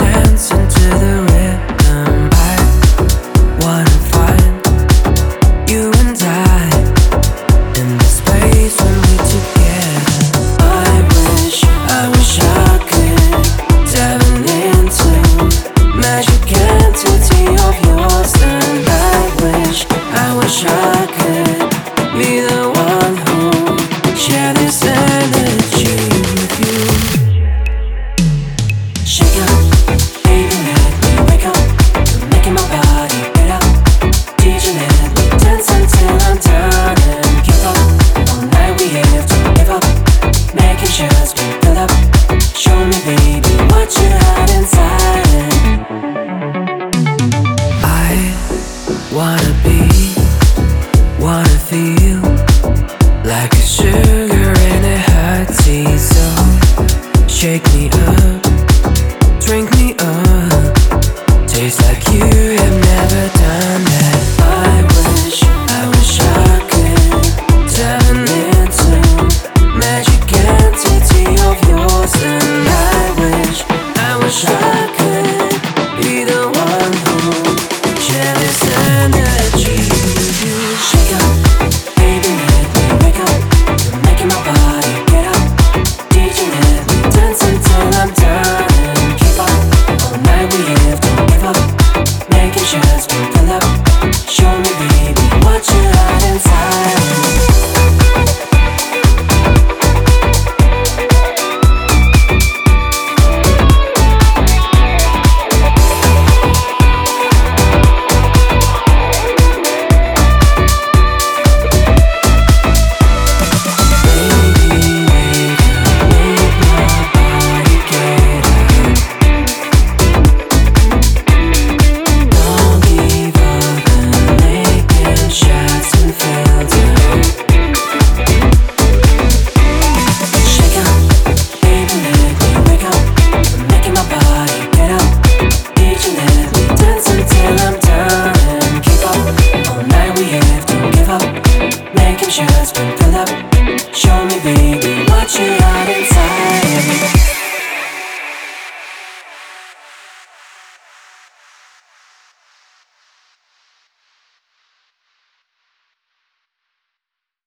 dance into the up. Show me, baby, what you hide inside. I wanna be, wanna feel like sugar in a hot tea. So shake me up, drink me up. Like you have never done that. I wish, I wish I could. energy. She's been pull up.